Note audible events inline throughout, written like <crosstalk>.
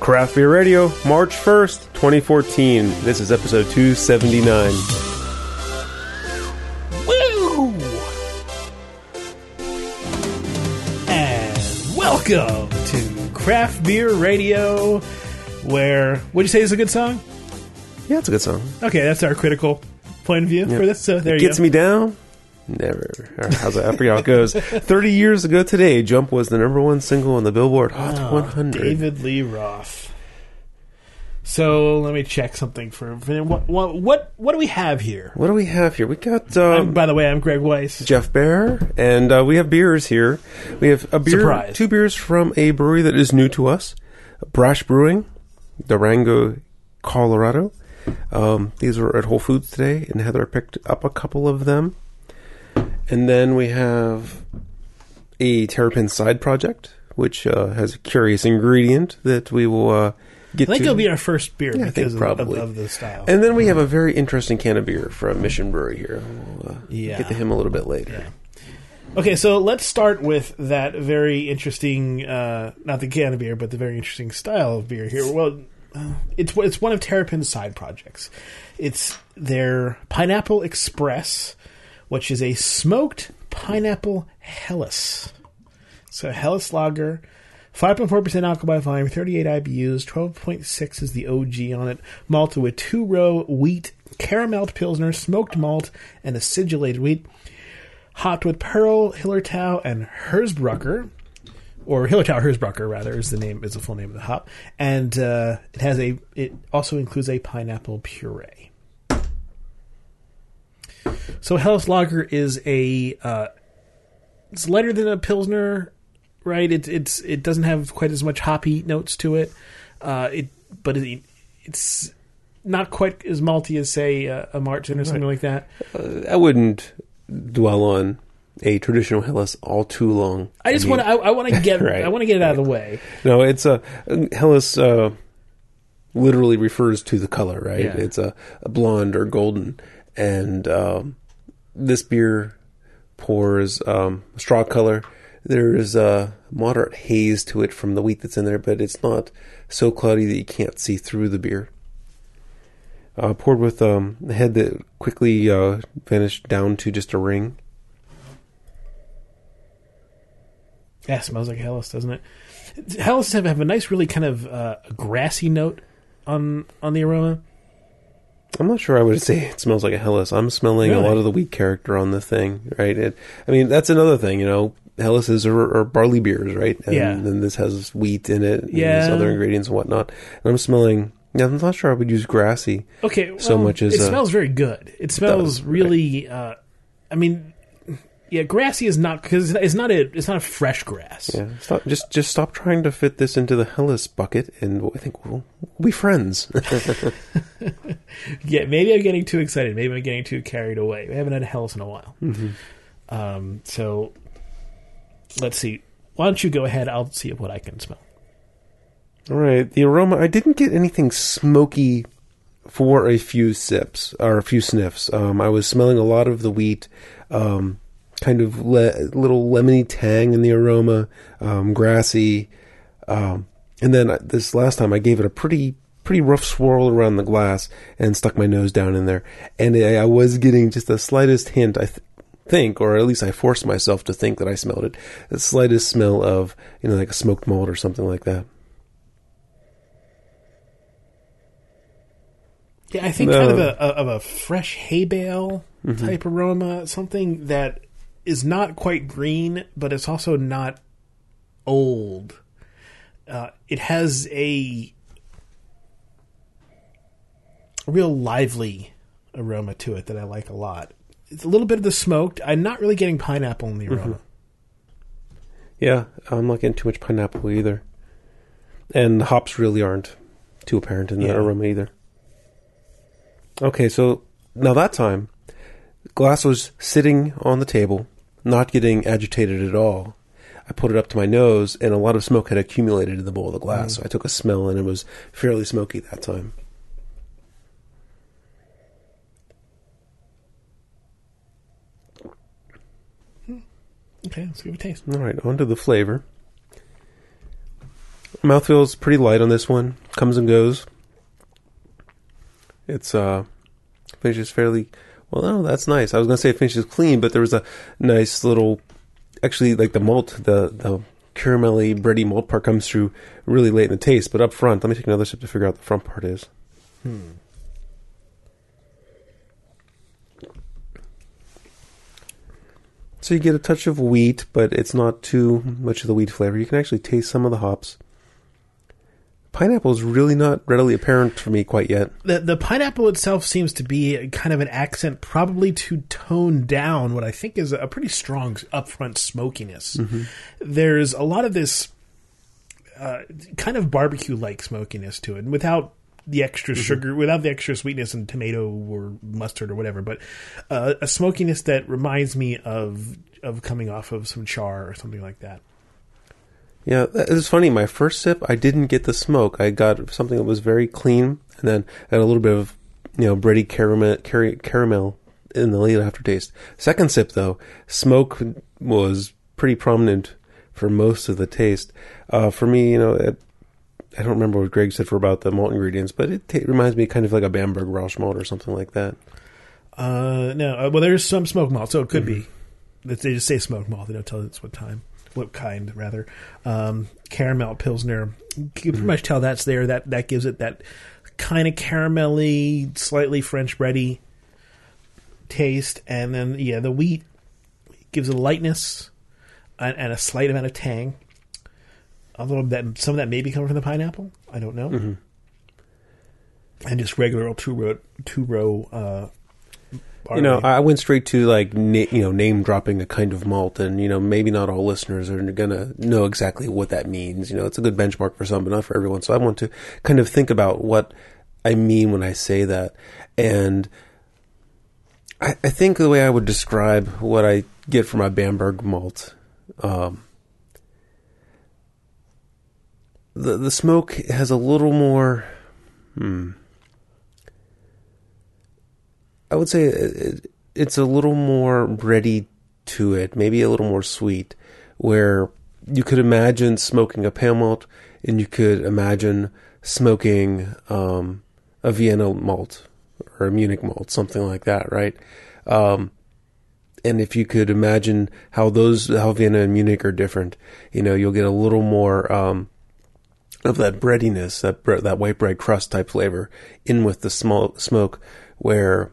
Craft Beer Radio, March 1st, 2014. This is episode 279. Woo! And welcome to Craft Beer Radio, where would you say is a good song? Yeah, it's a good song. Okay, that's our critical point of view for this. So there you Gets go. me down? Never. Or how's that? I forget how it goes. 30 years ago today, Jump was the number one single on the Billboard Hot Oh, 100. David Lee Roth. So let me check something for what what what, what do we have here? What do we have here? We got Um, by the way, I'm Greg Weiss. Jeff Bearer, and uh, we have beers here. We have a beer, Surprise. two beers from a brewery that is new to us, Brash Brewing, Durango, Colorado. Um, these were at Whole Foods today, and Heather picked up a couple of them. And then we have a Terrapin side project, which uh, has a curious ingredient that we will uh, get I think to. it'll be our first beer Yeah, I think because of, of, probably. of the style. and then we have a very interesting can of beer from Mission Brewery here. We'll uh, Yeah. get to him a little bit later. Okay, so let's start with that very interesting, uh, not the can of beer, but the very interesting style of beer here. Well, uh, it's it's one of Terrapin's side projects. It's their Pineapple Express, which is a smoked pineapple Helles. So Helles Lager, 5.4% alcohol by volume, 38 IBUs, 12.6 is the OG on it, malted with two row wheat, carameled pilsner, smoked malt, and acidulated wheat hopped with Pearl, Hallertau, and Hersbrucker, or Hallertau Hersbrucker rather is the name is the full name of the hop, and uh, it has a it also includes a pineapple puree. So Helles Lager is a uh, it's lighter than a pilsner, right? It it's it doesn't have quite as much hoppy notes to it, uh, it but it, it's not quite as malty as say uh, a Märzen or something like that. I wouldn't dwell on a traditional Helles all too long. I just want to. I, I want to <laughs> get. Right. I want to get it out of the way. No, it's a Helles. Uh, literally refers to the color, right? Yeah. It's a, a blonde or golden, and um, this beer pours um, straw color. There is a moderate haze to it from the wheat that's in there, but it's not so cloudy that you can't see through the beer. Uh, poured with um, a head that quickly uh, vanished down to just a ring. Yeah, smells like Helles, doesn't it? Helles have, have a nice, really kind of uh, grassy note on on the aroma. I'm not sure I would <laughs> say it smells like a Helles. I'm smelling a lot of the wheat character on the thing, right? It, I mean, that's another thing, you know. Helles's are, are barley beers, right? And Yeah. then this has wheat in it, and Yeah. there's other ingredients and whatnot. And I'm smelling. Yeah, I'm not sure I would use grassy. Okay, well, So much as, it uh, smells very good. It smells does, really. Uh, I mean, yeah, grassy is not because it's not a it's not a fresh grass. Yeah, stop, just just stop trying to fit this into the Helles bucket, and I think we'll, we'll be friends. <laughs> Yeah, maybe I'm getting too excited. Maybe I'm getting too carried away. We haven't had a Helles in a while. Mm-hmm. Um, so let's see. Why don't you go ahead? I'll see what I can smell. All right, the aroma. I didn't get anything smoky for a few sips or a few sniffs. Um, I was smelling a lot of the wheat, um, kind of le- little lemony tang in the aroma, um, grassy, um, and then I- this last time I gave it a pretty pretty rough swirl around the glass and stuck my nose down in there, and I, I was getting just the slightest hint. I th- think, or at least I forced myself to think that I smelled it, the slightest smell of you know like a smoked malt or something like that. Yeah, I think No. kind of a, a of a fresh hay bale Mm-hmm. type aroma, something that is not quite green, but it's also not old. Uh, it has a real lively aroma to it that I like a lot. It's a little bit of the smoked. I'm not really getting pineapple in the aroma. Mm-hmm. Yeah, I'm not getting too much pineapple either. And the hops really aren't too apparent in the Yeah. aroma either. Okay, so now that time, glass was sitting on the table, not getting agitated at all. I put it up to my nose, and a lot of smoke had accumulated in the bowl of the glass. So I took a smell, and it was fairly smoky that time. Okay, let's give it a taste. All right, on to the flavor. Mouth feels pretty light on this one. Comes and goes. It's uh finishes fairly well. No, that's nice. I was gonna say it finishes clean, but there was a nice little, actually like the malt, the the caramelly bready malt part comes through really late in the taste. But up front, let me take another sip to figure out the front part is. Hmm. So you get a touch of wheat, but it's not too much of the wheat flavor. You can actually taste some of the hops. Pineapple is really not readily apparent for me quite yet. The the pineapple itself seems to be kind of an accent, probably to tone down what I think is a pretty strong upfront smokiness. There's a lot of this uh, kind of barbecue like smokiness to it, and without the extra sugar, without the extra sweetness and tomato or mustard or whatever, but uh, a smokiness that reminds me of of coming off of some char or something like that. Yeah, that- it's funny. My first sip, I didn't get the smoke. I got something that was very clean, and then I had a little bit of, you know, bready caramel, car- caramel in the late aftertaste. Second sip, though, smoke was pretty prominent for most of the taste. Uh, for me, you know, it, I don't remember what Greg said for about the malt ingredients, but it ta reminds me kind of like a Bamberg Rauch malt or something like that. Uh, no, uh, well, there's some smoke malt, so it could be. They just say smoke malt. They don't tell us what time, what kind, rather. Um, caramel pilsner. You can pretty much tell that's there. That that gives it that kind of caramelly, slightly French bready taste, and then yeah, the wheat gives a lightness and, and a slight amount of tang. Although that some of that may be coming from the pineapple, I don't know. And just regular old two row two row. Uh, You know. I went straight to like na- you know name dropping a kind of malt, and you know maybe not all listeners are gonna know exactly what that means. You know, it's a good benchmark for some, but not for everyone. So I want to kind of think about what I mean when I say that, and I, I think the way I would describe what I get from my Bamberg malt. Um, the the smoke has a little more. Hmm. I would say it, it, it's a little more bready to it, maybe a little more sweet, where you could imagine smoking a pale malt, and you could imagine smoking um, a Vienna malt or a Munich malt, something like that, right? Um, and if you could imagine how those, how Vienna and Munich are different, you know, you'll get a little more um, of that breadiness, that bre- that white bread crust type flavor, in with the small smoke, where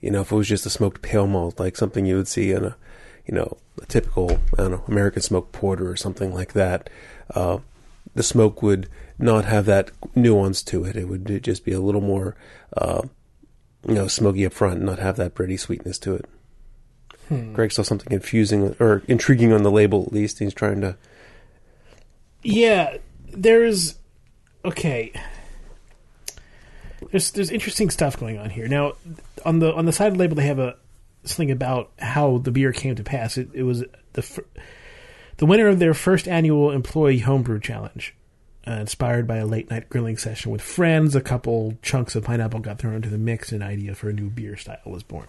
you know, if it was just a smoked pale malt, like something you would see in a, you know, a typical, I don't know, American smoked porter or something like that, uh, the smoke would not have that nuance to it. It would just be a little more, uh, you know, smoky up front, and not have that bready sweetness to it. Greg saw something confusing or intriguing on the label. At least he's trying to. Yeah, there's okay. There's there's interesting stuff going on here. Now, on the on the side of the label, they have a something about how the beer came to pass. It, it was the the winner of their first annual employee homebrew challenge, uh, inspired by a late night grilling session with friends. A couple chunks of pineapple got thrown into the mix, and an idea for a new beer style was born.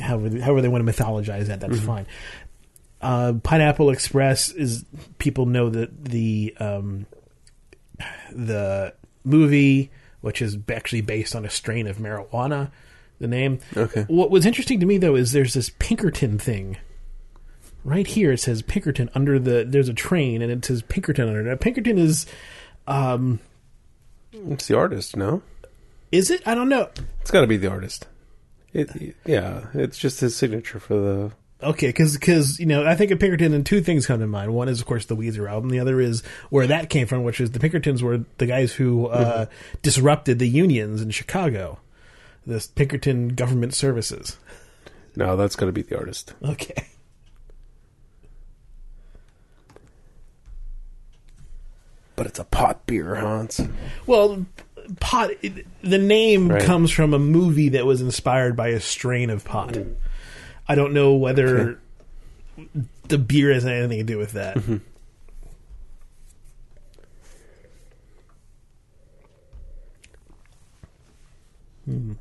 However, however they want to mythologize that, that's fine. Uh, Pineapple Express is people know that the um, the movie, which is actually based on a strain of marijuana, the name. Okay. What was interesting to me though is there's this Pinkerton thing. Right here it says Pinkerton under the there's a train and it says Pinkerton under it. Pinkerton is um It's the artist, no? is it? I don't know. It's got to be the artist. It, yeah, it's just his signature for the. Okay, because you know I think of Pinkerton and two things come to mind. One is of course the Weezer album. The other is where that came from, which is the Pinkertons were the guys who uh, disrupted the unions in Chicago. The Pinkerton Government Services. No, that's going to be the artist. Okay. But it's a pot beer, Hans. Well, pot. The name Right. comes from a movie that was inspired by a strain of pot. I don't know whether the beer has anything to do with that. Mm-hmm. Hmm.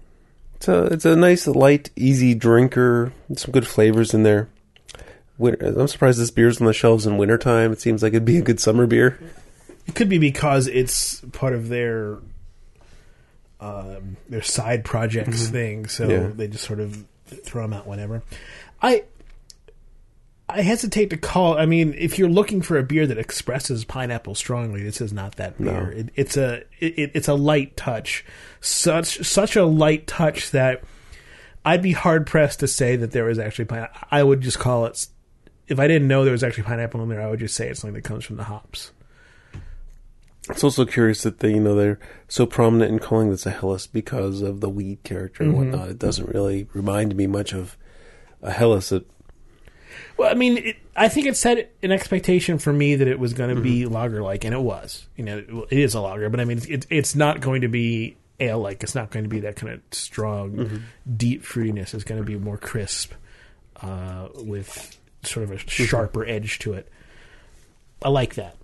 It's a it's a nice, light, easy drinker. Some good flavors in there. Winter, I'm surprised this beer's on the shelves in wintertime. It seems like it'd be a good summer beer. It could be because it's part of their um, their side projects mm-hmm. thing, so Yeah. they just sort of throw them out whenever. I I hesitate to call. I mean, if you're looking for a beer that expresses pineapple strongly, this is not that No. beer. It, it's a it, it's a light touch, such such a light touch that I'd be hard pressed to say that there was actually pineapple. I would just call it. If I didn't know there was actually pineapple in there, I would just say it's something that comes from the hops. It's also curious that they, you know, they're so prominent in calling this a Helles because of the weed character and mm-hmm. whatnot. It doesn't really remind me much of a Helles. It, Well, I mean, it, I think it set an expectation for me that it was going to be mm-hmm. lager like, and it was. You know, it, it is a lager, but I mean, it's, it, it's not going to be ale like. It's not going to be that kind of strong, mm-hmm. deep fruitiness. It's going to be more crisp, uh, with sort of a sharper edge to it. I like that.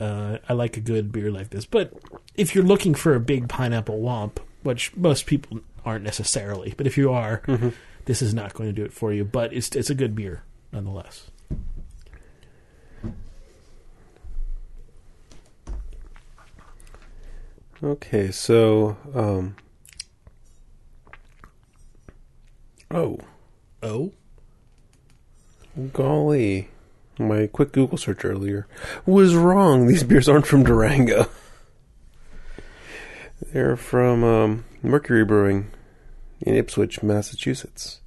Uh, I like a good beer like this. But if you're looking for a big pineapple womp, which most people aren't necessarily, but if you are, this is not going to do it for you. But it's it's a good beer nonetheless. okay, so, um, oh, Oh, golly. My quick Google search earlier was wrong. <laughs> These beers aren't from Durango. They're from um, Mercury Brewing in Ipswich, Massachusetts.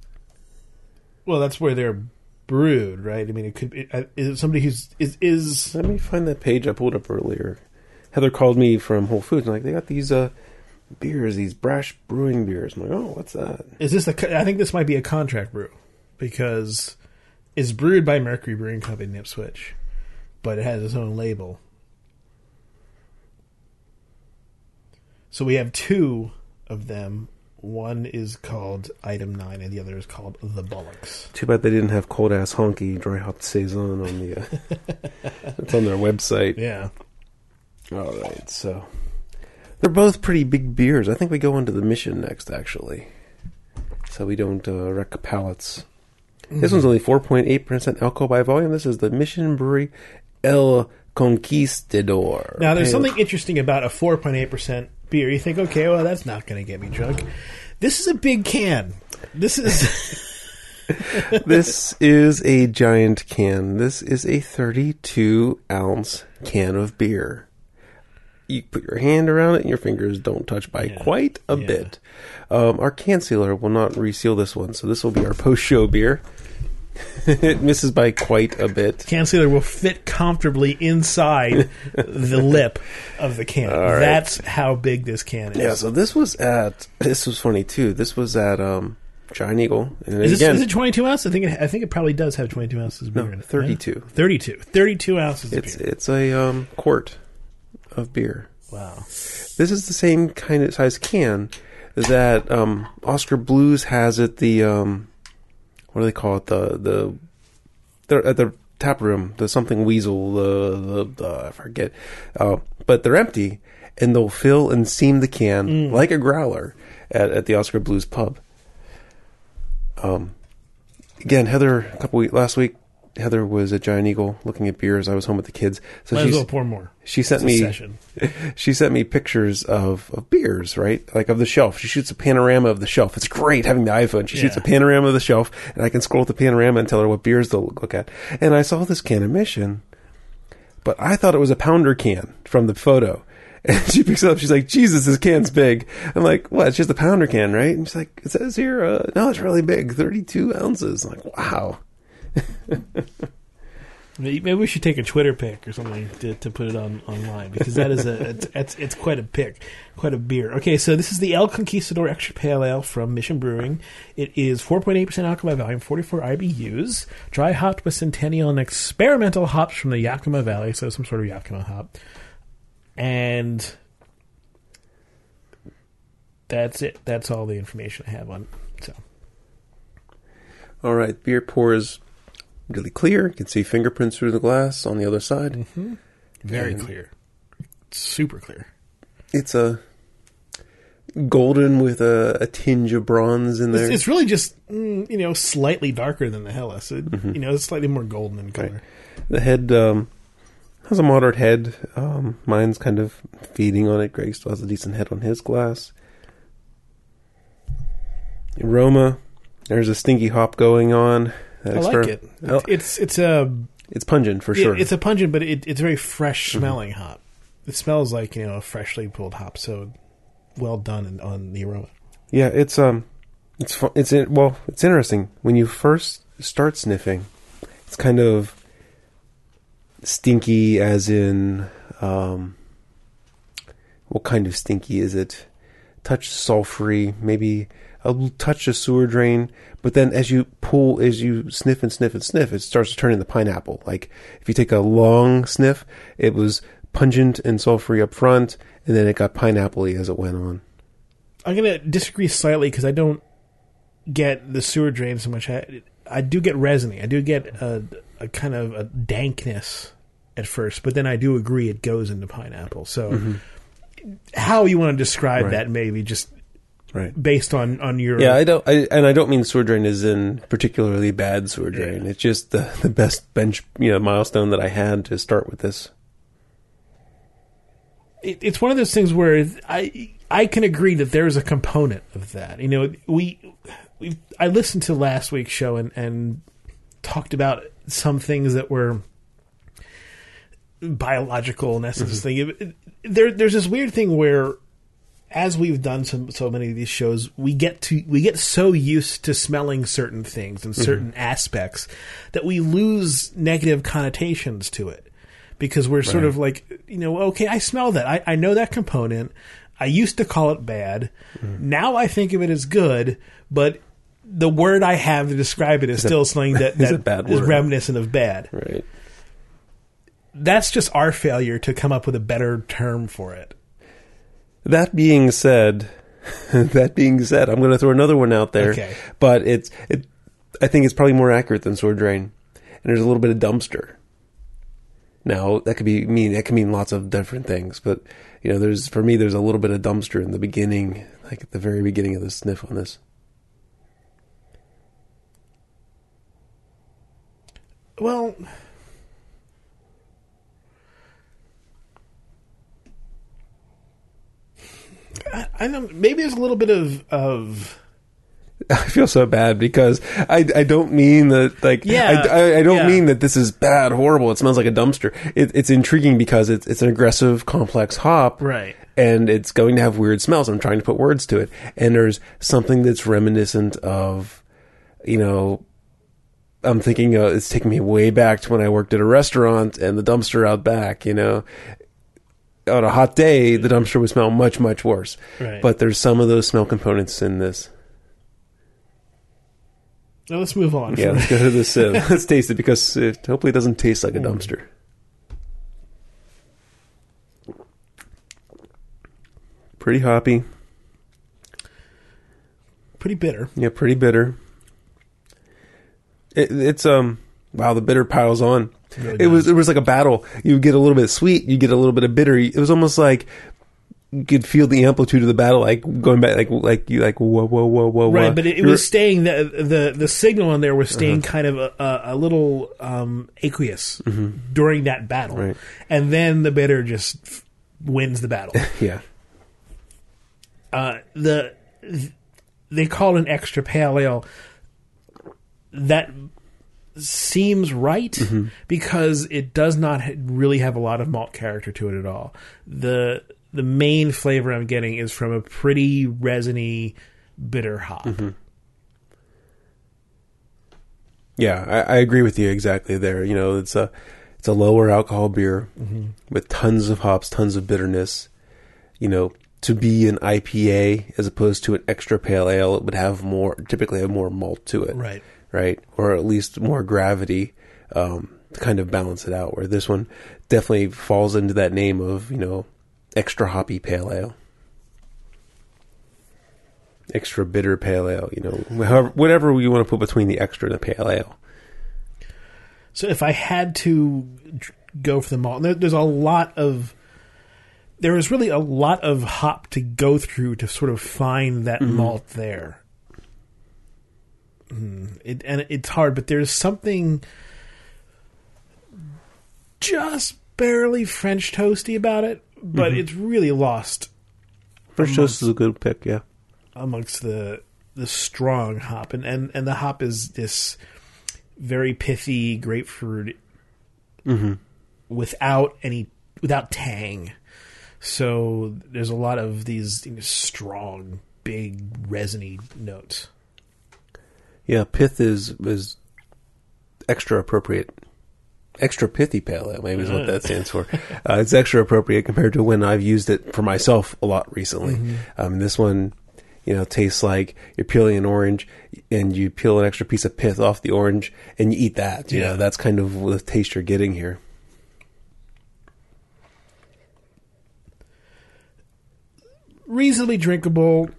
well, that's where they're brewed, right? I mean, it could be. uh, Is it somebody who's is is Let me find that page I pulled up earlier. Heather called me from Whole Foods and like they got these uh beers, these brash brewing beers. I'm like, oh, what's that? is this a? co- I think this might be a contract brew because it's brewed by Mercury Brewing Company in Ipswich, but it has its own label. So we have two of them. One is called Item Nine, and the other is called The Bollocks. Too bad they didn't have cold ass honky dry hopped saison on the. Uh, <laughs> it's on their website. Yeah. All right, so they're both pretty big beers. I think we go into the mission next, actually, so we don't uh, wreck palates. This one's only four point eight percent alcohol by volume. This is the Mission Brewery El Conquistador. Now, there's Pale- something interesting about a 4.8% beer. You think, okay, well, that's not going to get me drunk. This is a big can. This is. <laughs> <laughs> this is a giant can. This is a 32 ounce can of beer. You put your hand around it and your fingers don't touch by Yeah. quite a Yeah. bit. Um, our can sealer will not reseal this one, so this will be our post show beer. <laughs> it misses by quite a bit. can sealer will fit comfortably inside the <laughs> lip of the can. right. That's how big this can is. Yeah, so this was at this was funny too. This was at um, Giant Eagle, and Is, this, again, is it 22 ounces? I think it, I think it probably does have 22 ounces of beer No, in it. 32. Huh? 32. 32 ounces of it's beer. it's a um, quart of beer. Wow. This is the same kind of size can that um, Oskar Blues has at the um, what do they call it? The the they're at the tap room. The something weasel. The the, the I forget. Uh, but they're empty, and they'll fill and seam the can like a growler at, at the Oskar Blues pub. Um, again, Heather a couple week last week. Heather was a Giant Eagle looking at beers. I was home with the kids, so Might as she's well pour more. she sent me session. <laughs> she sent me pictures of, of beers, right? Like of the shelf. She shoots a panorama of the shelf. It's great having the iPhone. She shoots a panorama of the shelf, and I can scroll the panorama and tell her what beers to look at. And I saw this can of Mission, but I thought it was a pounder can from the photo. <laughs> And she picks it up. She's like, "Jesus, this can's big." I'm like, "What? It's just a pounder can, right?" And she's like, "It says here, uh, no, it's really big, 32 ounces." I'm like, "Wow." <laughs> Maybe we should take a Twitter pic or something to, to put it on online because that is a it's, it's it's quite a pic, quite a beer. Okay, so this is the El Conquistador Extra Pale Ale from Mission Brewing. It is 4.8 percent alcohol by volume, 44 IBUs, dry hopped with Centennial and experimental hops from the Yakima Valley, so some sort of Yakima hop, and that's it. That's all the information I have on. So All right, beer pours really clear. You can see fingerprints through the glass on the other side. very And- clear, super clear. It's a golden with a, a tinge of bronze in there. It's, it's really just mm, you know slightly darker than the Helles. It, You know, it's slightly more golden in color. the head um, has a moderate head. Um, mine's kind of feeding on it. Greg still has a decent head on his glass. Aroma, there's a stinky hop going on. I like it. Oh, It's it's a it's pungent for sure. Mm-hmm. it's a pungent, but it, it's a very fresh smelling hop. It smells like you know a freshly pulled hop. So well done in, on the aroma. Yeah, it's um, it's fu- it's in, well, it's interesting when you first start sniffing. It's kind of stinky, as in um, what kind of stinky is it? Touch sulfury, maybe a little touch of sewer drain. But then, as you pull, as you sniff and sniff and sniff, it starts to turn into pineapple. Like if you take a long sniff, it was pungent and sulfury up front, and then it got pineapple-y as it went on. I'm gonna disagree slightly because I don't get the sewer drain so much. I, I do get resiny. I do get a, a kind of a dankness at first, but then I do agree it goes into pineapple. So mm-hmm. how you want to describe Right. that, maybe just Right. based on on your Yeah, I don't, I, and I don't mean sword drain is in particularly bad sword drain. Yeah. It's just the the best bench, you know, milestone that I had to start with this. it, it's one of those things where I I can agree that there's a component of that. You know, we we I listened to last week's show and and talked about some things that were biological in essence. Mm-hmm. Thing It- it- there there's this weird thing where as we've done some so many of these shows, we get to we get so used to smelling certain things and mm-hmm. certain aspects that we lose negative connotations to it because we're sort of like you know okay I smell that. I, I know that component. I used to call it bad. Mm-hmm. Now I think of it as good but the word I have to describe it is still something <laughs> that, is that a bad is reminiscent of bad. Right. that's just our failure to come up with a better term for it That being said, <laughs> that being said, I'm going to throw another one out there. Okay. But it's it. I think it's probably more accurate than sword drain, and there's a little bit of dumpster. Now that could be mean that can mean lots of different things, but you know, there's for me there's a little bit of dumpster in the beginning, like at the very beginning of the sniff on this. Well, I, I don't. Maybe there's a little bit of of. <laughs> I feel so bad because I, I don't mean that like Yeah, I, I, I don't yeah. mean that this is bad horrible it smells like a dumpster it, it's intriguing because it's it's an aggressive complex hop Right. and it's going to have weird smells I'm trying to put words to it and there's something that's reminiscent of you know I'm thinking uh, it's taking me way back to when I worked at a restaurant and the dumpster out back you know on a hot day the dumpster would smell much much worse Right. but there's some of those smell components in this Now let's move on. Yeah, let's go to this. <laughs> Uh, let's taste it because it hopefully it doesn't taste like a dumpster. Pretty hoppy. Pretty bitter. Yeah, pretty bitter. It, it's um wow, the bitter piles on. Really it was it was like a battle. You get a little bit sweet, you get a little bit of bitter. It was almost like you could feel the amplitude of the battle, like going back, like like you like whoa whoa whoa whoa Right, whoa. but it, it was staying the the the signal in there was staying kind of a, a, a little um, aqueous during that battle, Right. and then the bitter just f- wins the battle. <laughs> yeah uh, the they call an extra pale ale. That seems right Mm-hmm. because it does not really have a lot of malt character to it at all. the The main flavor I'm getting is from a pretty resiny, bitter hop. Mm-hmm. Yeah, I, I agree with you exactly there. You know, it's a it's a lower alcohol beer with tons of hops, tons of bitterness. You know, to be an IPA as opposed to an extra pale ale, it would have more typically have more malt to it, Right. Right, or at least more gravity um, to kind of balance it out. Where this one definitely falls into that name of you know extra hoppy pale ale extra bitter pale ale, you know, however, whatever you want to put between the extra and the pale ale. So if I had to go for the malt, there, there's a lot of there is really a lot of hop to go through to sort of find that malt there. Mm, it, and it's hard, but there's something just barely French toasty about it, but Mm-hmm. it's really lost French toast is a good pick. Yeah. amongst the the strong hop, and and, and the hop is this very pithy grapefruit without any without tang. So there's a lot of these you know, strong, big, resiny notes. Yeah, pith is is extra appropriate. Extra pithy pale ale, maybe is what that stands for. Uh, it's extra appropriate compared to when I've used it for myself a lot recently. Um, this one, you know, tastes like you're peeling an orange and you peel an extra piece of pith off the orange and you eat that. You Yeah. know, that's kind of the taste you're getting here. reasonably drinkable.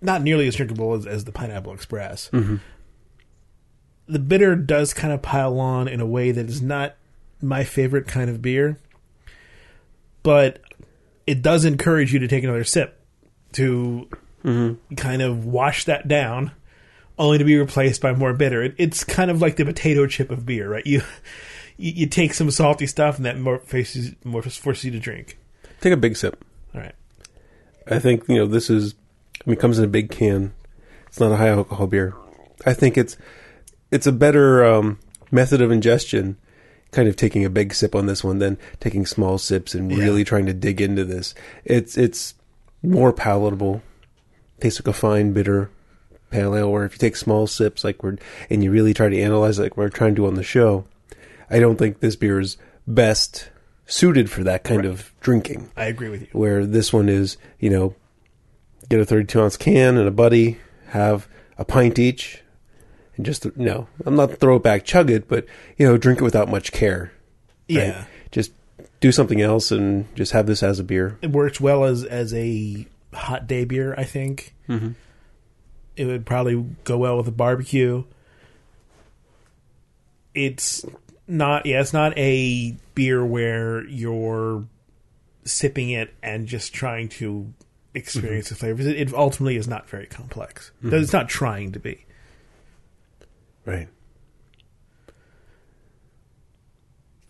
Not nearly as drinkable as, as the Pineapple Express. Mm-hmm. The bitter does kind of pile on in a way that is not my favorite kind of beer, but it does encourage you to take another sip to mm-hmm. kind of wash that down, only to be replaced by more bitter. It, it's kind of like the potato chip of beer, right? You <laughs> you, you take some salty stuff, and that more faces more forces you to drink. Take a big sip. All right. I think you know this is. I mean, it comes in a big can. It's not a high alcohol beer. I think it's it's a better um, method of ingestion. Kind of taking a big sip on this one than taking small sips and Yeah. really trying to dig into this. It's it's more palatable. Tastes like a fine bitter pale ale. Or if you take small sips like we're and you really try to analyze like we're trying to do on the show, I don't think this beer is best suited for that kind of drinking I agree with you. where this one is, you know, get a 32 ounce can and a buddy, have a pint each, and just, you know, I'm not throw it back, chug it, but, you know, drink it without much care. right? Yeah. Just do something else and just have this as a beer. It works well as as a hot day beer, I think. Mm-hmm. It would probably go well with a barbecue. It's not yeah, it's not a beer where you're sipping it and just trying to experience the flavors. It, it ultimately is not very complex. Mm-hmm. It's not trying to be. Right.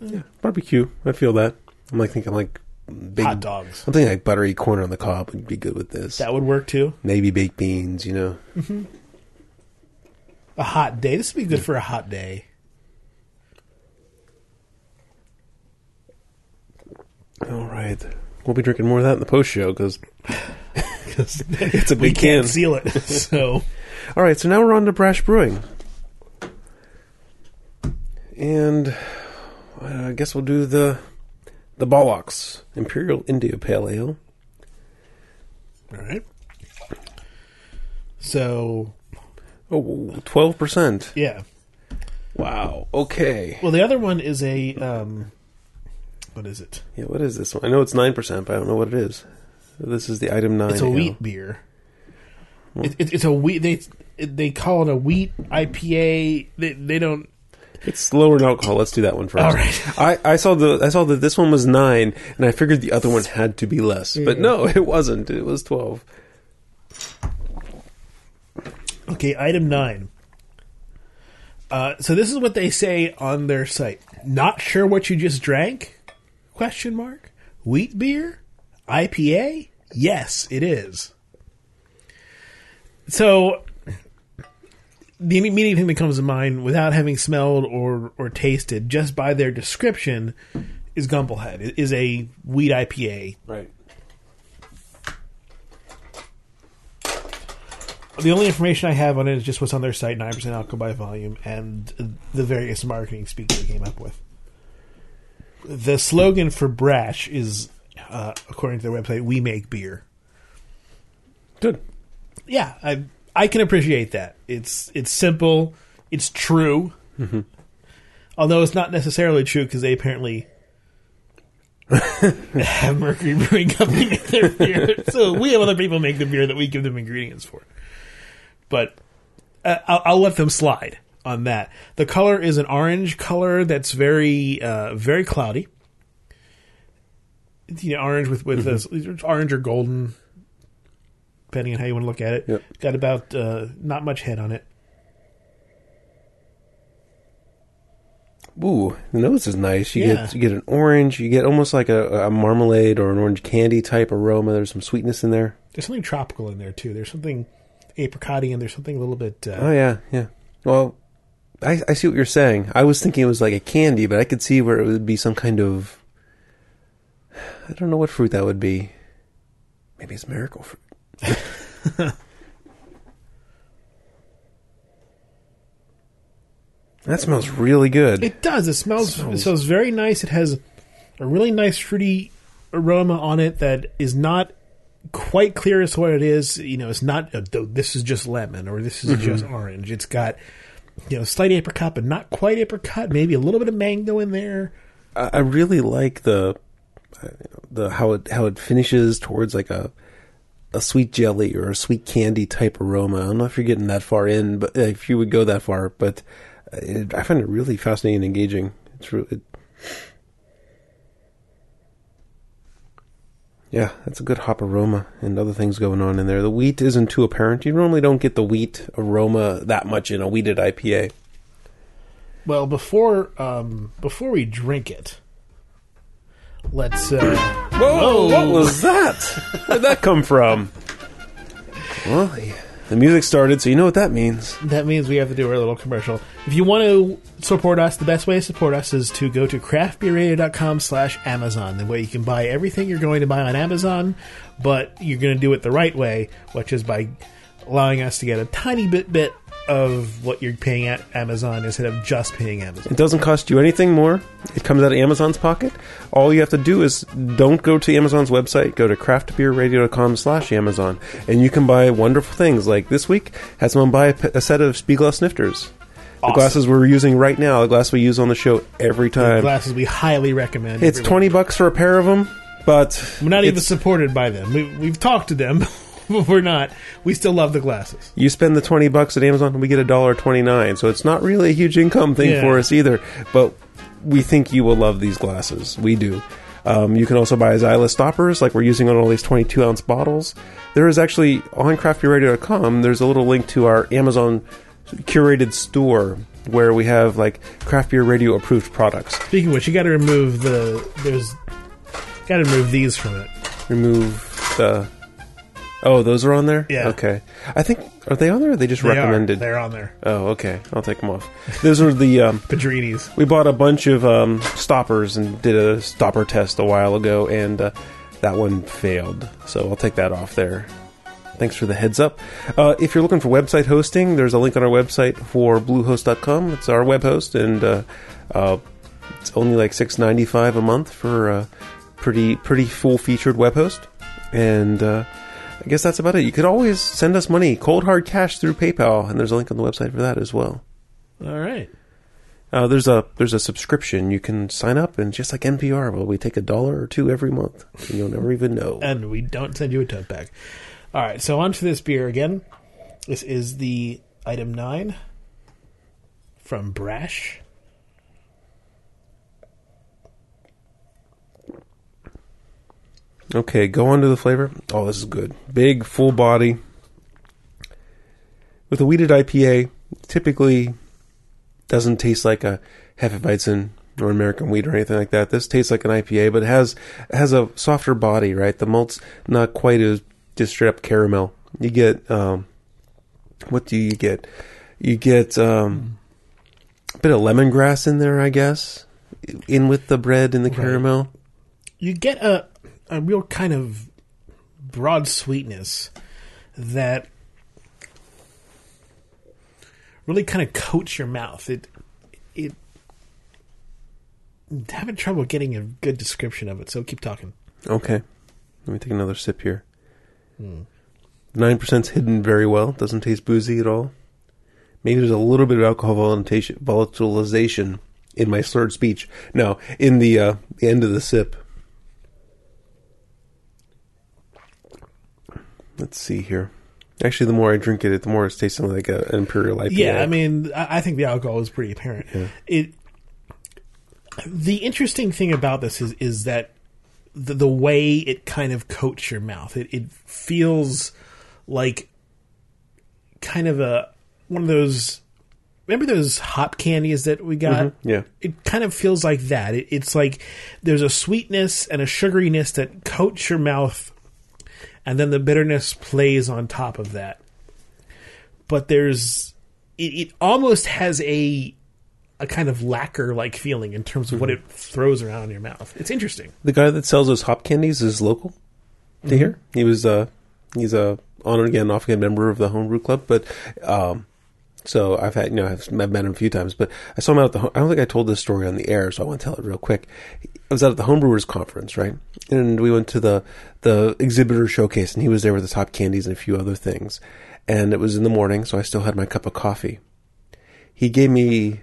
Yeah, barbecue. I feel that. I'm like thinking like big Hot dogs. I'm thinking like buttery corn on the cob would be good with this. That would work too. Maybe baked beans, you know. Mm-hmm. A hot day. This would be good for a hot day. All right. We'll be drinking more of that in the post show because <laughs> <laughs> it's a we big can. can't seal it. <laughs> So All right, so now we're on to Brash Brewing. And uh, I guess we'll do the the Bollocks Imperial India Pale Ale. All right. So Oh, 12%. yeah. Wow. Okay. Well, the other one is a um, what is it? Yeah, what is this one? I know it's 9%, but I don't know what it is. This is the item 9. It's a ale. wheat beer. It, it, it's a wheat. They they call it a wheat IPA. They they don't. It's lower in alcohol. Let's do that one first. All right. <laughs> I, I saw the I saw that this one was 9 and I figured the other one had to be less. But no, <laughs> it wasn't. It was 12. Okay, item nine. Uh, so this is what they say on their site. Not sure what you just drank? Question mark. Wheat beer, IPA. Yes, it is. So the immediate thing that comes to mind, without having smelled or or tasted, just by their description, is Gumballhead. It is a wheat IPA. Right. The only information I have on it is just what's on their site, nine percent alcohol by volume, and the various marketing speak they came up with. The slogan for Brash is, uh, according to their website, "We make beer." Good. Yeah, I I can appreciate that. It's it's simple, it's true. Although it's not necessarily true because they apparently <laughs> have Mercury Brewing Company make their beer. <laughs> So we have other people make the beer that we give them ingredients for. But uh, I'll, I'll let them slide on that. The color is an orange color that's very uh, very cloudy. It's, you know, orange with with this orange or golden, depending on how you want to look at it. Yep. Got about uh, not much head on it. Ooh, the nose is nice. You Yeah. get you get an orange. You get almost like a, a marmalade or an orange candy type aroma. There's some sweetness in there. There's something tropical in there too. There's something apricotty and there's something a little bit. Uh, Oh yeah, yeah. Well, I I see what you're saying. I was thinking it was like a candy, but I could see where it would be some kind of. I don't know what fruit that would be. Maybe it's miracle fruit. <laughs> that smells really good. It does. It smells. Smells- It smells very nice. It has a really nice fruity aroma on it that is not quite clear as to what it is. You know, it's not. Th- this is just lemon or this is mm-hmm. just orange. It's got you know slight apricot, but not quite apricot. Maybe a little bit of mango in there. I I really like the uh, the how it how it finishes towards like a a sweet jelly or a sweet candy type aroma. I don't know if you're getting that far in, but uh, if you would go that far, but uh, it, I find it really fascinating and engaging. It's really, it, yeah, that's a good hop aroma and other things going on in there. The wheat isn't too apparent. You normally don't get the wheat aroma that much in a wheated IPA. Well, before um, before we drink it, let's. Uh, Whoa, what was that? Where'd that come from? <laughs> Well, the, the music started, so you know what that means. That means we have to do our little commercial. If you want to support us, the best way to support us is to go to craftbeerradio.com slash Amazon. The way you can buy everything you're going to buy on Amazon, but you're going to do it the right way, which is by allowing us to get a tiny bit bit of what you're paying at Amazon instead of just paying Amazon. It doesn't cost you anything more. It comes out of Amazon's pocket. All you have to do is don't go to Amazon's website. Go to craftbeerradio.com slash Amazon. And you can buy wonderful things. Like this week, had someone buy a set of Spiegelau snifters. The Awesome. glasses we're using right now, the glass we use on the show every time. The Glasses we highly recommend. It's everyone. 20 bucks for a pair of them, but We're not even supported by them. We, we've talked to them, <laughs> <laughs> but we're not. We still love the glasses. you spend the 20 bucks at Amazon and we get a dollar 29. So it's not really a huge income thing Yeah. for us either, but we think you will love these glasses. We do. Um, you can also buy Zyla stoppers like we're using on all these 22 ounce bottles. There is actually on craftbeerradio.com, there's a little link to our Amazon curated store where we have like craft beer radio approved products. Speaking of which, you got to remove the. There's. Got to remove these from it. Remove the. Oh, those are on there? Yeah. Okay. I think, are they on there or are they just They recommended? Are. They're on there. Oh, okay. I'll take them off. Those are the. Um, <laughs> Padrinis. we bought a bunch of um, stoppers and did a stopper test a while ago, and uh, that one failed. So I'll take that off there. Thanks for the heads up. Uh, if you're looking for website hosting, there's a link on our website for Bluehost.com. It's our web host, and uh, uh, it's only like six ninety five a month for a pretty pretty full featured web host. And uh, I guess that's about it. You could always send us money, cold hard cash through PayPal, and there's a link on the website for that as well. All right. Uh, there's a there's a subscription you can sign up and just like NPR, well, we take a dollar or two every month, and you'll never even know. <laughs> And we don't send you a tote bag. All right. So on to this beer again. This is the item nine from Brash. Okay, go on to the flavor. Oh, this is good. Big, full body. With a weeded IPA, typically doesn't taste like a Hefeweizen or American wheat or anything like that. This tastes like an IPA, but it has it has a softer body, right? The malt's not quite as just straight up caramel. You get um, what do you get? You get um, a bit of lemongrass in there, I guess, in with the bread and the caramel. You get a a real kind of broad sweetness that really kind of coats your mouth. It it I'm having trouble getting a good description of it, so keep talking. Okay. Let me take another sip here. Nine percent's hidden very well. Doesn't taste boozy at all. Maybe there's a little bit of alcohol volatilization, volatilization in my slurred speech. No, in the uh, the end of the sip. Let's see here. Actually, the more I drink it, the more it's tasting like a, an imperial IPA. Yeah, I mean, I, I think the alcohol is pretty apparent. It. The interesting thing about this is is that the, the way it kind of coats your mouth. It it feels like kind of a one of those remember those hop candies that we got? Mm-hmm. Yeah. It kind of feels like that. It, it's like there's a sweetness and a sugariness that coats your mouth, and then the bitterness plays on top of that. But there's it, it almost has a a kind of lacquer like feeling in terms of what it throws around in your mouth. It's interesting. The guy that sells those hop candies is local to here. He was uh he's a on and again, off again member of the homebrew club, but um so I've had you know I've met him a few times, but I saw him out at the. I don't think I told this story on the air, so I want to tell it real quick. I was out at the homebrewers conference, right, and we went to the the exhibitor showcase, and he was there with his hop candies and a few other things, and it was in the morning, so I still had my cup of coffee. He gave me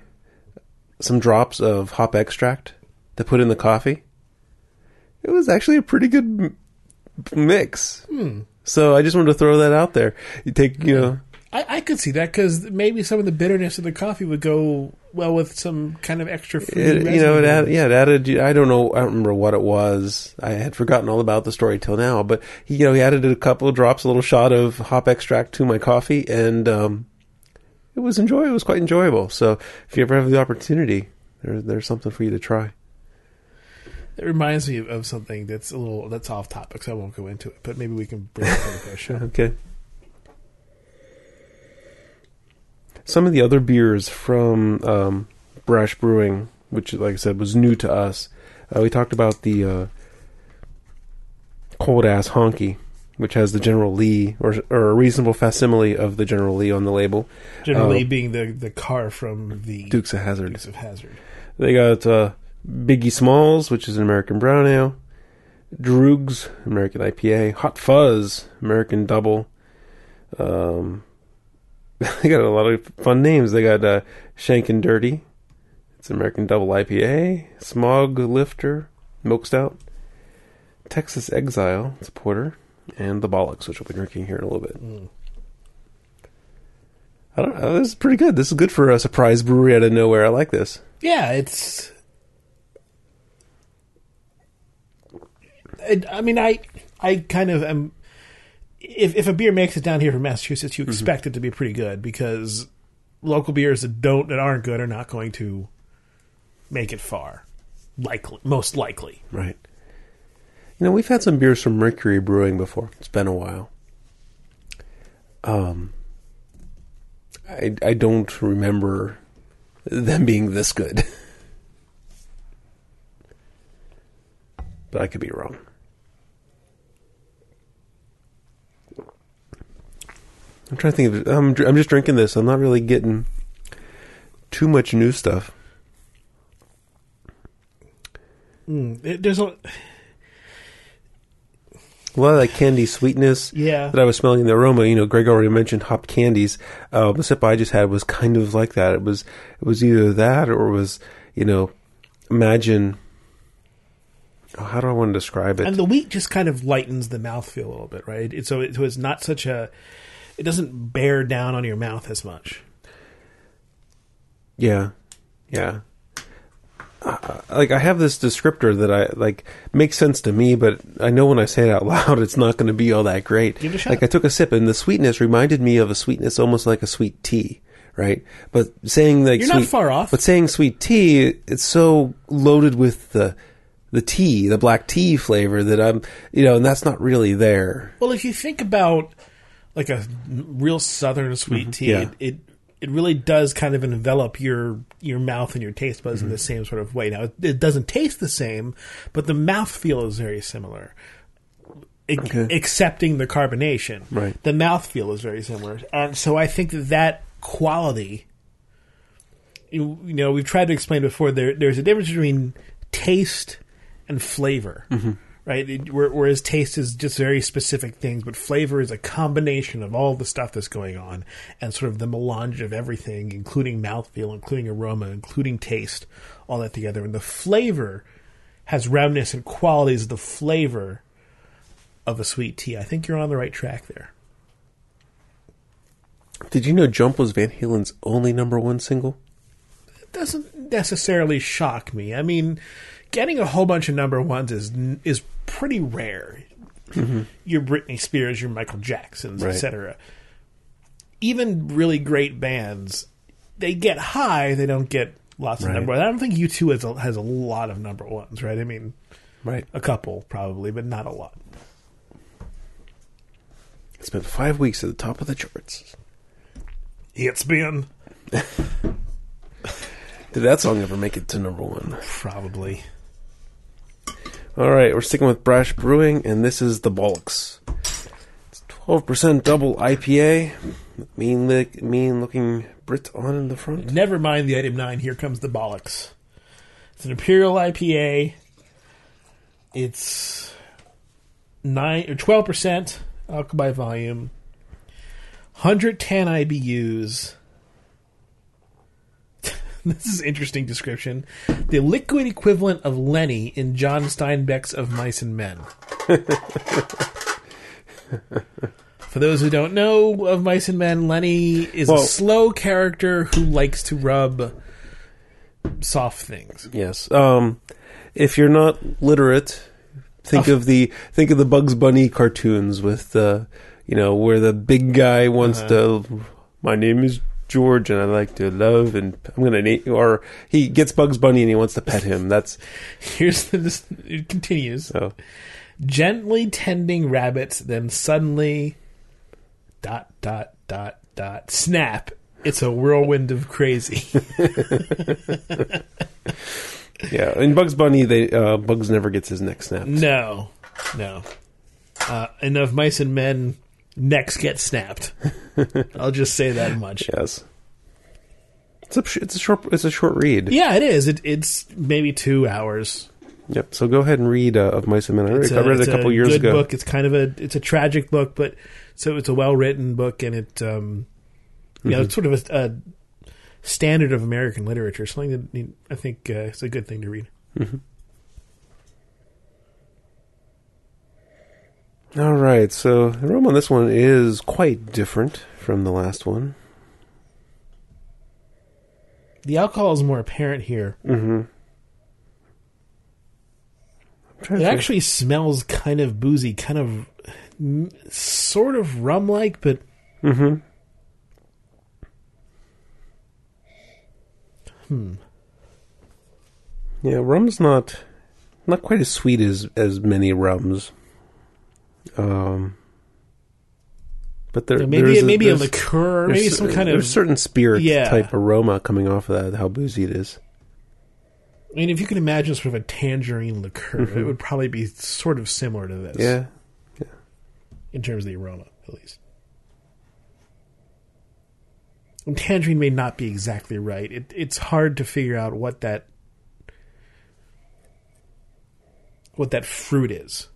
some drops of hop extract to put in the coffee. It was actually a pretty good m- mix. Hmm. So I just wanted to throw that out there. You take, you know, I, I could see that because maybe some of the bitterness of the coffee would go well with some kind of extra fruity it, you know, it added, yeah, it added. I don't know, I don't remember what it was. I had forgotten all about the story till now. But he, you know, he added a couple of drops, a little shot of hop extract to my coffee, and um, it was enjoy. It was quite enjoyable. So if you ever have the opportunity, there, there's something for you to try. It reminds me of something that's a little that's off topic, so I won't go into it. But maybe we can bring it up for a show. <laughs> Okay. Some of the other beers from um, Brash Brewing, which, like I said, was new to us. Uh, we talked about the uh, Cold Ass Honky, which has the General Lee, or, or a reasonable facsimile of the General Lee on the label. General Uh, being the the car from the Dukes of Hazzard. Dukes of Hazzard. They got uh, Biggie Smalls, which is an American brown ale. Droogs, American IPA. Hot Fuzz, American double. Um, <laughs> they got a lot of fun names. They got uh, Shank and Dirty. It's American double IPA. Smog Lifter, Milk Stout. Texas Exile, it's a porter. And the Bollocks, which we'll be drinking here in a little bit. I don't know. This is pretty good. This is good for a surprise brewery out of nowhere. I like this. Yeah, it's. It, I mean, I I kind of am. If if a beer makes it down here from Massachusetts, you expect it to be pretty good because local beers that don't that aren't good are not going to make it far. Likely, most likely. Right. You know, we've had some beers from Mercury Brewing before. It's been a while. Um, I I don't remember them being this good, <laughs> but I could be wrong. I'm trying to think of. I'm I'm just drinking this. I'm not really getting too much new stuff. Mm, it, there's a A lot of that candy sweetness. yeah. that I was smelling in the aroma. You know, Greg already mentioned hop candies. Uh, the sip I just had was kind of like that. It was it was either that or it was you know, imagine. Oh, how do I want to describe it? and the wheat just kind of lightens the mouthfeel a little bit, right? It, so it so it's not such a. It doesn't bear down on your mouth as much. yeah, yeah. Uh, like I have this descriptor that I like makes sense to me, but I know when I say it out <laughs> loud, it's not going to be all that great. Give it a shot. Like I took a sip, and the sweetness reminded me of a sweetness, almost like a sweet tea, right? But saying like You're not sweet, far off. But saying sweet tea, it's so loaded with the the tea, the black tea flavor that I'm, you know, and that's not really there. Well, if you think about like a real southern sweet tea, Mm-hmm. yeah. it, it it really does kind of envelop your your mouth and your taste buds Mm-hmm. in the same sort of way. Now, it, it doesn't taste the same, but the mouth feel is very similar. E- Okay. Accepting the carbonation, Right. The mouth feel is very similar, and so I think that that quality. You, you know, we've tried to explain before. There, there's a difference between taste and flavor, right? Where- whereas taste is just very specific things, but flavor is a combination of all the stuff that's going on and sort of the melange of everything, including mouthfeel, including aroma, including taste, all that together. And the flavor has and qualities of the flavor of a sweet tea. I think you're on the right track there. Did you know "Jump" was Van Halen's only number one single? It doesn't necessarily shock me. I mean, getting a whole bunch of number ones is is pretty rare. Mm-hmm. Your Britney Spears, your Michael Jacksons, Right. etc. Even really great bands, they get high, they don't get lots of number. number. I don't think U two has a, has a lot of number ones, right? I mean, Right. a couple probably, but not a lot. Spent five weeks at the top of the charts. It's been <laughs> Did that song ever make it to number one? probably All right, we're sticking with Brash Brewing, and this is the Bollocks. It's twelve percent double IPA. Mean, mean looking Brit on in the front. Never mind the item nine. Here comes the bollocks. It's an imperial IPA. It's nine or twelve percent alcohol by volume. Hundred ten IBUs. <laughs> this is an interesting description. The liquid equivalent of Lennie in John Steinbeck's Of Mice and Men. <laughs> For those who don't know of Mice and Men, Lennie is Well- a slow character who likes to rub soft things. Yes. Um, if you're not literate, think of the think of the Bugs Bunny cartoons with the, you know, where the big guy wants to. My name is George, and I like to love, and I'm gonna name. Or he gets Bugs Bunny, and he wants to pet him. That's <laughs> Here's the. This, it continues. oh, Gently tending rabbits, then suddenly. Dot, dot, dot, dot. Snap. It's a whirlwind of crazy. <laughs> <laughs> yeah. In Bugs Bunny, they uh, Bugs never gets his neck snapped. no. No. Uh, and of mice and men, necks get snapped. <laughs> I'll just say that much. Yes. It's a it's a short it's a short read. Yeah, it is. It, it's maybe two hours. Yep. So go ahead and read uh, of Mice and Men. I, read, It's I read it a couple years good ago. book. It's kind of a it's a tragic book, but so it's a well written book, and it um, you know it's sort of a, a standard of American literature. Something that I think uh, is a good thing to read. All right, so the aroma on this one is quite different from the last one. The alcohol is more apparent here. Mm-hmm. It actually smells kind of boozy, kind of mm, sort of rum like, but Mm-hmm. hmm. Yeah, rum's not not quite as sweet as as many rums. Um, but there maybe there's a- maybe a liqueur, maybe some kind there's of. certain spirit Yeah. type aroma coming off of that. How boozy it is. I mean, if you can imagine sort of a tangerine liqueur, Mhm. it would probably be sort of similar to this. Yeah, yeah, in terms of the aroma, at least. And tangerine may not be exactly right. It, it's hard to figure out what that what that fruit is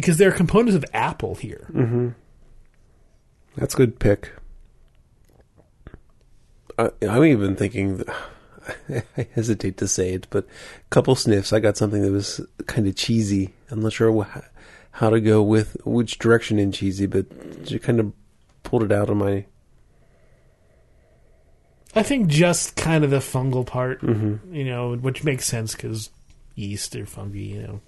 because there are components of apple here. mm-hmm. that's a good pick. I, I'm even thinking. <laughs> I hesitate to say it, but a couple sniffs, I got something that was kind of cheesy. I'm not sure wh- how to go with which direction in cheesy, but you kind of pulled it out of my. I think just kind of the fungal part, Mm-hmm. you know, which makes sense because yeast or fungi, you know.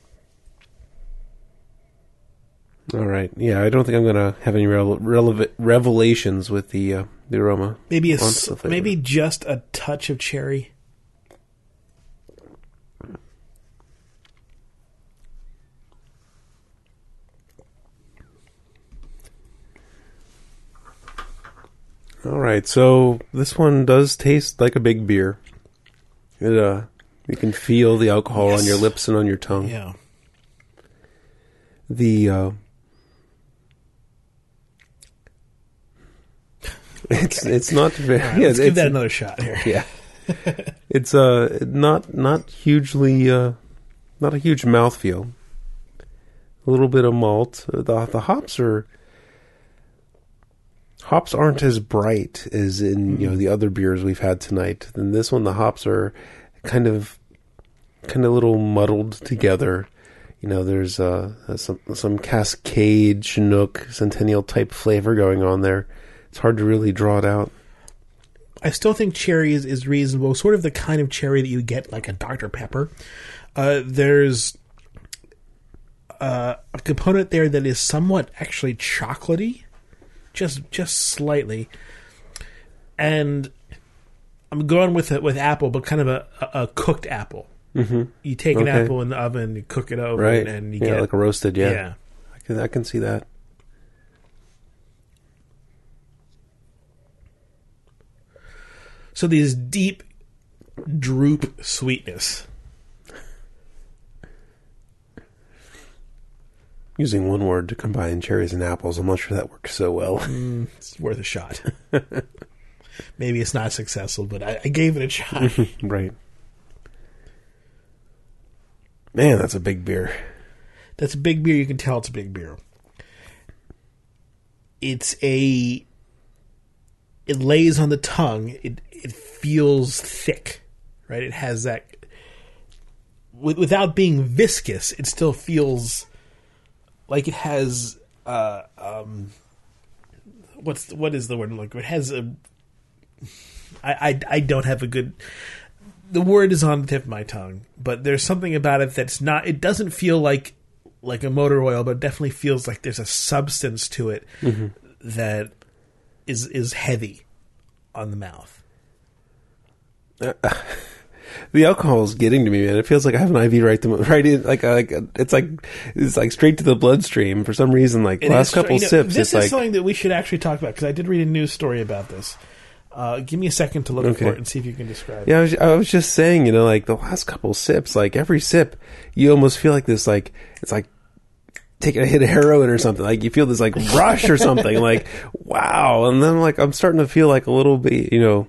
All right, yeah, I don't think I'm gonna have any rele- relevant revelations with the uh, the aroma. Maybe a, the maybe just a touch of cherry. All right, so this one does taste like a big beer. It uh, you can feel the alcohol Yes. on your lips and on your tongue. Yeah. The uh, it's it's not very right, yeah, let's give it's, that another shot here. <laughs> yeah. <laughs> it's uh not not hugely uh not a huge mouthfeel. A little bit of malt. Uh, The the hops are hops aren't as bright as in you know the other beers we've had tonight. Than this one, the hops are kind of kind of a little muddled together. You know, there's uh some some Cascade, Chinook, Centennial type flavor going on there. It's hard to really draw it out. I still think cherry is, is reasonable, sort of the kind of cherry that you get like a Dr. Pepper. Uh, there's uh, a component there that is somewhat actually chocolatey, just just slightly. and I'm going with it with apple, but kind of a, a, a cooked apple. Mm-hmm. You take an apple in the oven, you cook it over, Right. and you yeah, get like a roasted. Yeah. yeah. I can I can see that. So these deep droop sweetness. Using one word to combine cherries and apples, I'm not sure that works so well. <laughs> Mm, it's worth a shot. Maybe it's not successful, but I, I gave it a shot. <laughs> right. Man, that's a big beer. That's a big beer. You can tell it's a big beer. It's a. It lays on the tongue. It it feels thick, right? It has that. With, without being viscous, it still feels like it has. Uh, um, what's what is the word? Like it has a. I, I I don't have a good. The word is on the tip of my tongue, but there's something about it that's not. It doesn't feel like like a motor oil, but it definitely feels like there's a substance to it that is is heavy on the mouth. <laughs> The alcohol is getting to me, man. It feels like I have an IV right to right in, like like it's like it's like straight to the bloodstream for some reason. Like It last couple you know, sips, This is like something that we should actually talk about because I did read a news story about this. Uh, give me a second to look Okay. for it and see if you can describe it. Yeah, I was, I was just saying, you know, like the last couple sips, like every sip, you almost feel like this, like it's like taking a hit of heroin or something. Like you feel this like rush or something. like <laughs> wow, and then like I'm starting to feel like a little bit, you know,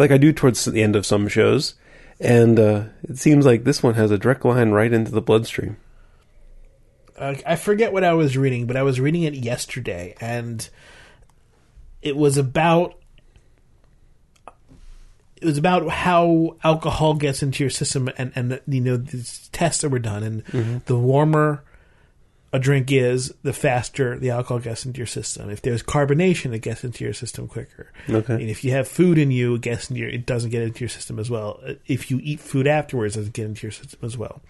like I do towards the end of some shows, and uh, it seems like this one has a direct line right into the bloodstream. uh, I forget what I was reading, but I was reading it yesterday, and it was about it was about how alcohol gets into your system, and and you know these tests that were done, and the warmer a drink is, the faster the alcohol gets into your system. If there's carbonation, it gets into your system quicker. Okay. And if you have food in you, it gets into your, it doesn't get into your system as well. If you eat food afterwards, it doesn't get into your system as well.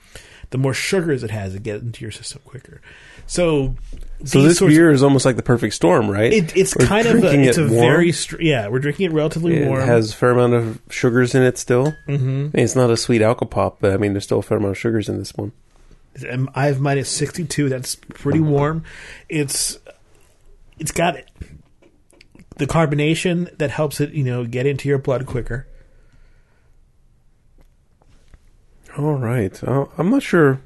The more sugars it has, it gets into your system quicker. So, So this beer is almost like the perfect storm, right? it, it's We're kind of a, it's a it warm. very str- yeah. We're drinking it relatively It warm. It has a fair amount of sugars in it still. Mm-hmm. I mean, it's not a sweet alcopop, but I mean, there's still a fair amount of sugars in this one. I have 62. That's pretty warm. It's it's got the carbonation that helps it, you know, get into your blood quicker. All right. Uh, I'm not sure.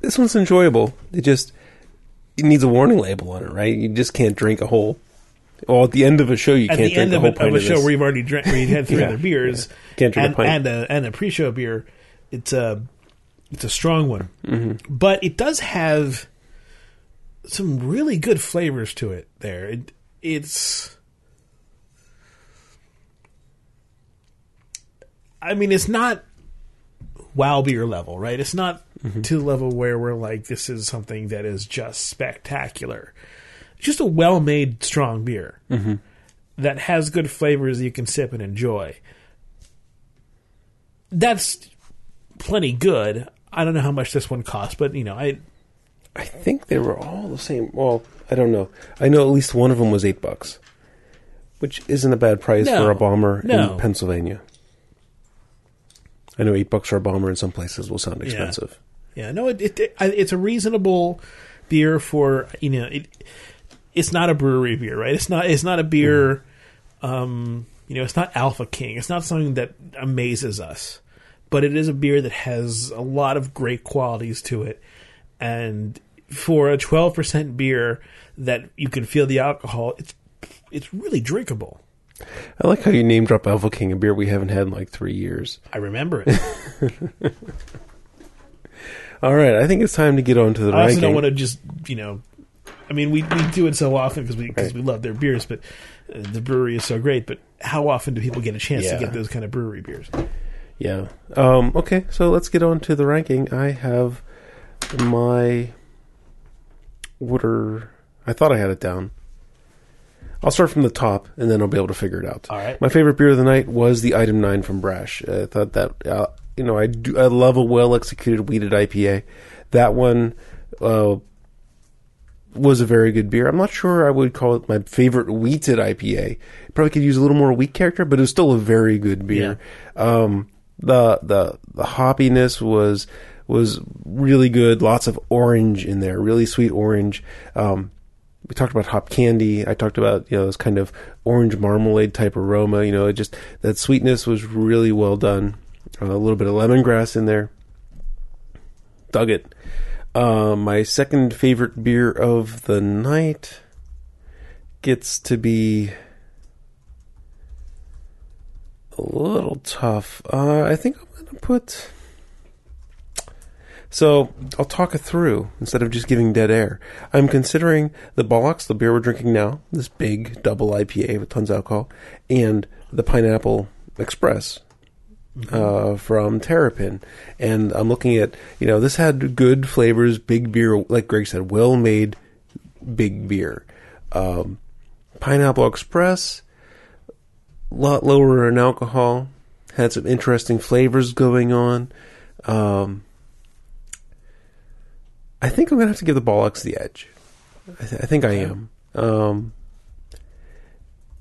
This one's enjoyable. It just it needs a warning label on it, right? You just can't drink a whole. Well, at the end of a show, you At can't drink end a whole a, pint of a of show this. where you've already drank, where you had three <laughs> Yeah, other beers, yeah. Can't drink a pint. and a and a pre-show beer, it's a it's a strong one, Mm-hmm. but it does have some really good flavors to it. There, it, it's. I mean, it's not wow beer level, right? It's not Mm-hmm. to the level where we're like, this is something that is just spectacular. It's just a well made, strong beer Mm-hmm. that has good flavors that you can sip and enjoy. That's plenty good. I don't know how much this one cost, but you know, I I think they were all the same. Well, I don't know. I know at least one of them was eight bucks, which isn't a bad price No. for a bomber No. in Pennsylvania. I know eight bucks for a bomber in some places will sound expensive. yeah, no, it, it, it it's a reasonable beer for you know it. It's not a brewery beer, right? It's not. It's not a beer. Um, you know, it's not Alpha King. It's not something that amazes us, but it is a beer that has a lot of great qualities to it, and for a twelve percent beer that you can feel the alcohol, it's it's really drinkable. I like how you name drop Alpha King, a beer we haven't had in like three years. I remember it. <laughs> All right, I think it's time to get on to the I also ranking. don't want to just you know, I mean we we do it so often because we because we love their beers, but uh, the brewery is so great. But how often do people get a chance Yeah. to get those kind of brewery beers? Yeah. Um, okay, so let's get on to the ranking. I have my order. I thought I had it down. I'll start from the top, and then I'll be able to figure it out. All right. My favorite beer of the night was the Item Nine from Brash. I thought that uh, you know I do I love a well executed wheated IPA. That one uh, was a very good beer. I'm not sure I would call it my favorite wheated IPA. Probably could use a little more wheat character, but it was still a very good beer. Um, the the the hoppiness was was really good. Lots of orange in there, really sweet orange. Um, we talked about hop candy. I talked about you know this kind of orange marmalade type aroma. You know, it just that sweetness was really well done. Uh, a little bit of lemongrass in there. Dug it. Uh, my second favorite beer of the night gets to be a little tough. Uh, I think I'm going to put. So I'll talk it through instead of just giving dead air. I'm considering the Bollocks, the beer we're drinking now, this big double IPA with tons of alcohol, and the Pineapple Express uh, from Terrapin. And I'm looking at, you know, this had good flavors, big beer, like Greg said, well made big beer. Um, Pineapple Express, lot lower in alcohol, had some interesting flavors going on. Um, I think I'm gonna have to give the Bollocks the edge. I, th- I think I am. Um,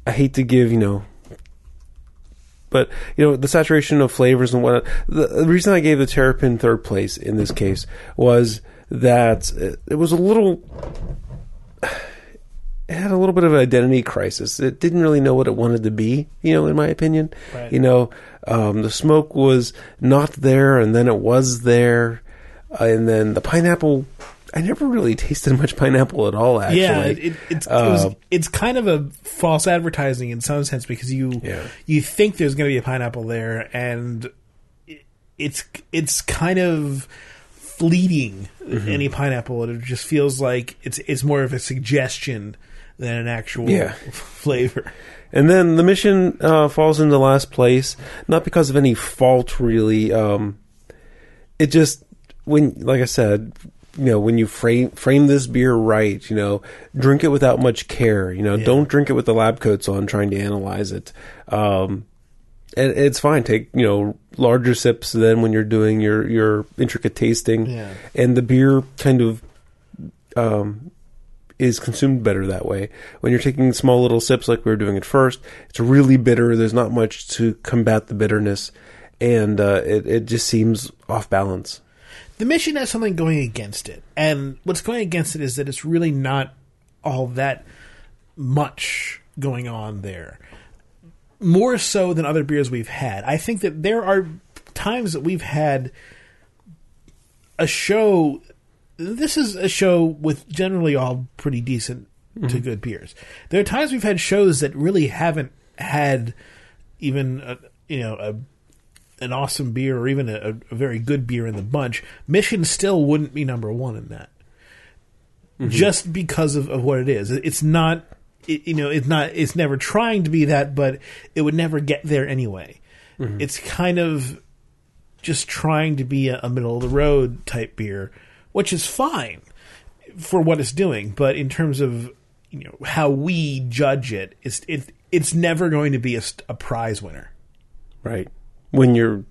I hate to give you know, but you know the saturation of flavors and whatnot. The, the reason I gave the Terrapin third place in this case was that it, it was a little. It had a little bit of an identity crisis. It didn't really know what it wanted to be, you know, in my opinion. Right. You know, um, the smoke was not there, and then it was there, uh, and then the pineapple. I never really tasted much pineapple at all. Actually, Yeah, it, it, it's it Uh, was, it's kind of a false advertising in some sense because you Yeah. you think there's going to be a pineapple there, and it, it's it's kind of fleeting. Mm-hmm. Any pineapple, it just feels like it's it's more of a suggestion than an actual Yeah. <laughs> flavor. And then the mission uh, falls into last place, not because of any fault, really. Um, it just when, like I said, you know, when you frame frame this beer right, you know, drink it without much care. You know, Yeah. don't drink it with the lab coats on, trying to analyze it. Um, and it's fine. Take you know larger sips than when you're doing your your intricate tasting. Yeah. And the beer kind of um, is consumed better that way. When you're taking small little sips like we were doing at first, it's really bitter. There's not much to combat the bitterness, and uh, it it just seems off balance. the mission has something going against it, and what's going against it is that it's really not all that much going on there. More so than other beers we've had. I think that there are times that we've had a show. This is a show with generally all pretty decent to mm-hmm. good beers. There are times we've had shows that really haven't had even a, you know a an awesome beer or even a, a very good beer in the bunch, Mission still wouldn't be number one in that. Mm-hmm. Just because of, of what it is. It's not, it, you know, it's not, it's never trying to be that, but it would never get there anyway. Mm-hmm. It's kind of just trying to be a, a middle of the road type beer, which is fine for what it's doing. But in terms of, you know, how we judge it, it's, it, it's never going to be a, a prize winner. Right. When you're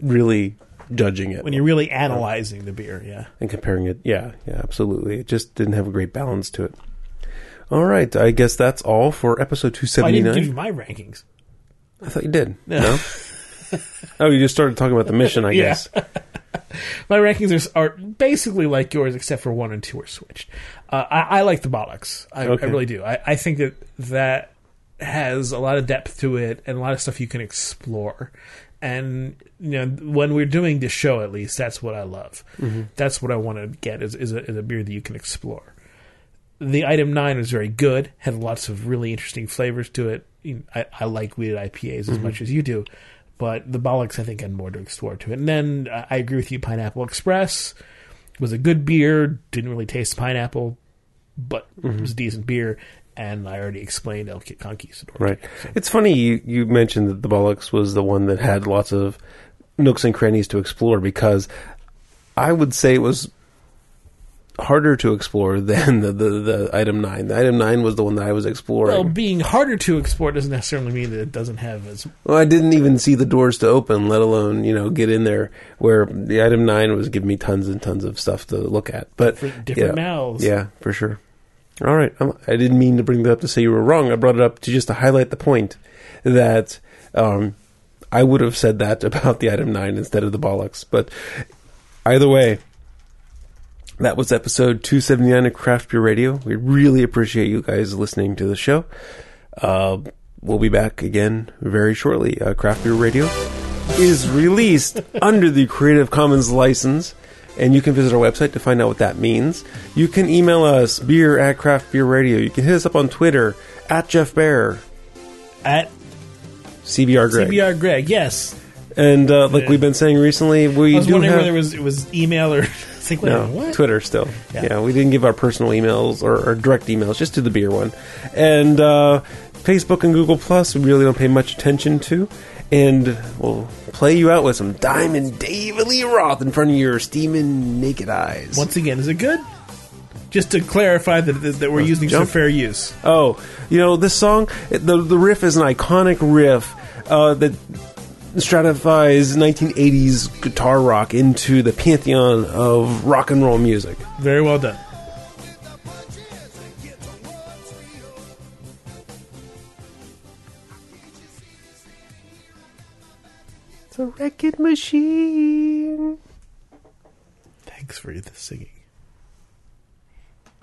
really judging it when you're really analyzing the beer. Yeah. and comparing it, yeah, yeah, absolutely. It just didn't have a great balance to it. All right, I guess that's all for episode two I didn't give you my rankings. I thought you did. <laughs> No. <laughs> oh, you just started talking about the mission, I <laughs> Yeah. guess. <laughs> My rankings are, are basically like yours, except for one and two are switched. Uh, I, I like the bollocks. I, Okay. I really do. I, I think that that has a lot of depth to it and a lot of stuff you can explore. And you know, when we're doing this show, at least that's what I love. That's what I want to get is, is, a, is a beer that you can explore. The item nine was very good. Had lots of really interesting flavors to it. You know, I, I like wheated IPAs as much as you do, but the bollocks I think had more to explore to it. And then uh, I agree with you. Pineapple Express was a good beer. Didn't really taste pineapple, but it was a decent beer. And I already explained El Conquistador. Right. It's funny you, you mentioned that the Bollocks was the one that had lots of nooks and crannies to explore because I would say it was harder to explore than the, the, the item nine. The item nine was the one that I was exploring. Well, being harder to explore doesn't necessarily mean that it doesn't have as Well, I didn't even see the doors to open, let alone you know get in there. Where the item nine was giving me tons and tons of stuff to look at. But different, different yeah, mouths. yeah, for sure. All right. Um, I didn't mean to bring that up to say you were wrong. I brought it up to just to highlight the point that um, I would have said that <laughs> about the item nine instead of the bollocks. But either way, that was episode 279 of Craft Beer Radio. We really appreciate you guys listening to the show. Uh, we'll be back again very shortly. Uh, Craft Beer Radio is released <laughs> under the Creative Commons license, and you can visit our website to find out what that means. You can email us beer at Craft Beer Radio. You can hit us up on Twitter at Jeff Bearer, At CBR Greg. CBR Greg, yes. And uh, like we've been saying recently, we I was do wondering have whether it was it was email or like no what? Twitter still. Yeah. Yeah. we didn't give our personal emails or, or direct emails, just to the beer one. And uh, Facebook and Google Plus, we really don't pay much attention to. And we'll play you out with some Diamond David Lee Roth in front of your steaming naked eyes. Once again, is it good? Just to clarify that that, that we're using for fair use. Oh, you know this song. The the riff is an iconic riff uh, that stratifies 1980s guitar rock into the pantheon of rock and roll music. Very well done. It's a record machine. Thanks for the singing.